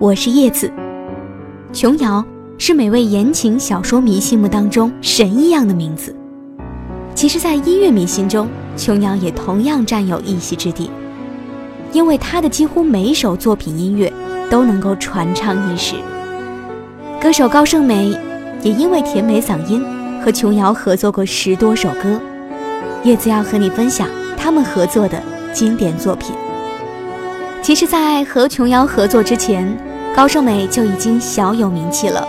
我是叶子。琼瑶是每位言情小说迷心目当中神一样的名字。其实，在音乐迷心中，琼瑶也同样占有一席之地，因为她的几乎每首作品音乐都能够传唱一时。歌手高胜美也因为甜美嗓音和琼瑶合作过十多首歌。叶子要和你分享他们合作的经典作品。其实，在和琼瑶合作之前，高胜美就已经小有名气了。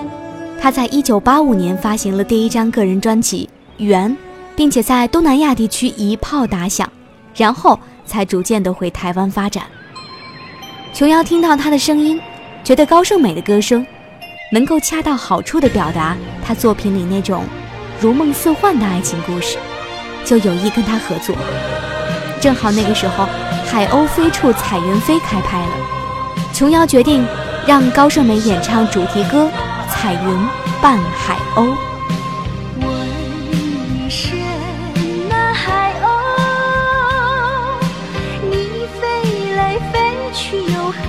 她在1985年发行了第一张个人专辑《缘》，并且在东南亚地区一炮打响，然后才逐渐的回台湾发展。琼瑶听到她的声音，觉得高胜美的歌声能够恰到好处地表达她作品里那种如梦似幻的爱情故事，就有意跟她合作。正好那个时候。《海鸥飞处彩云飞》开拍了，琼瑶决定让高胜美演唱主题歌彩云伴海鸥。问一声那海鸥你飞来飞去有何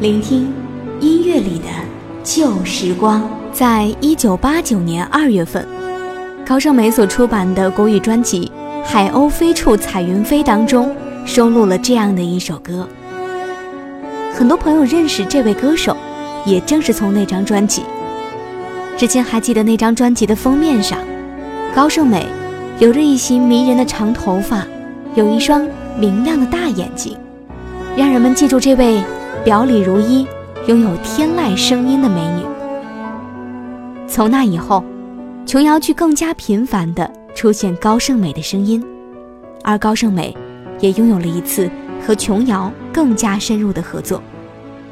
聆听音乐里的旧时光。在一九八九年二月份，高胜美所出版的国语专辑《海鸥飞处彩云飞》当中收录了这样的一首歌。很多朋友认识这位歌手，也正是从那张专辑。之前还记得那张专辑的封面上，高胜美有着一袭迷人的长头发，有一双明亮的大眼睛。让人们记住这位表里如一、拥有天籁声音的美女。从那以后，琼瑶剧更加频繁地出现高胜美的声音，而高胜美也拥有了一次和琼瑶更加深入的合作，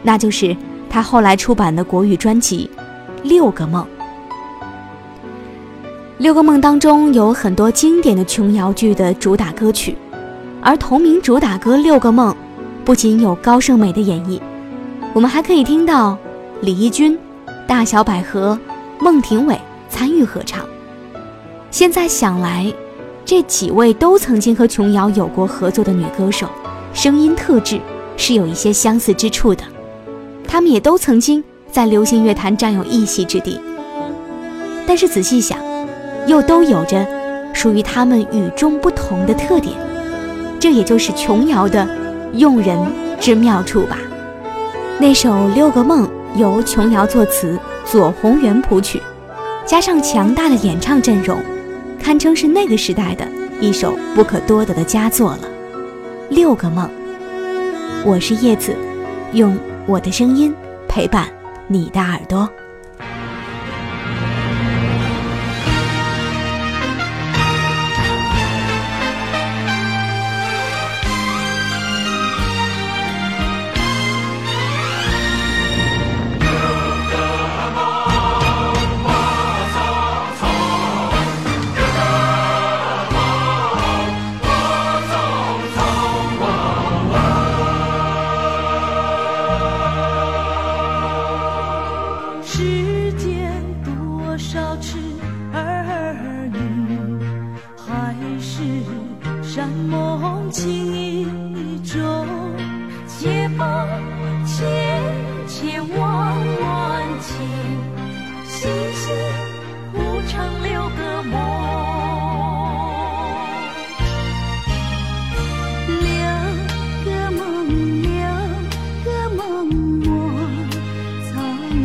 那就是她后来出版的国语专辑《六个梦》。《六个梦》当中有很多经典的琼瑶剧的主打歌曲，而同名主打歌《六个梦》。不仅有高胜美的演绎，我们还可以听到李翊君、大小百合、孟庭苇参与合唱。现在想来，这几位都曾经和琼瑶有过合作的女歌手，声音特质是有一些相似之处的。她们也都曾经在流行乐坛占有一席之地。但是仔细想，又都有着属于她们与众不同的特点。这也就是琼瑶的用人之妙处吧。那首《六个梦》由琼瑶作词，左宏元谱曲，加上强大的演唱阵容。堪称是那个时代的一首不可多得的佳作了。六个梦，我是叶子，用我的声音陪伴你的耳朵。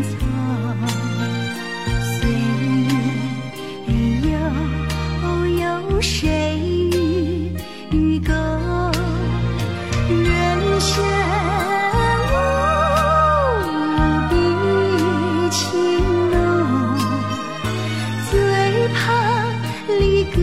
草，岁月谁与共？人生无比情浓，最怕离歌。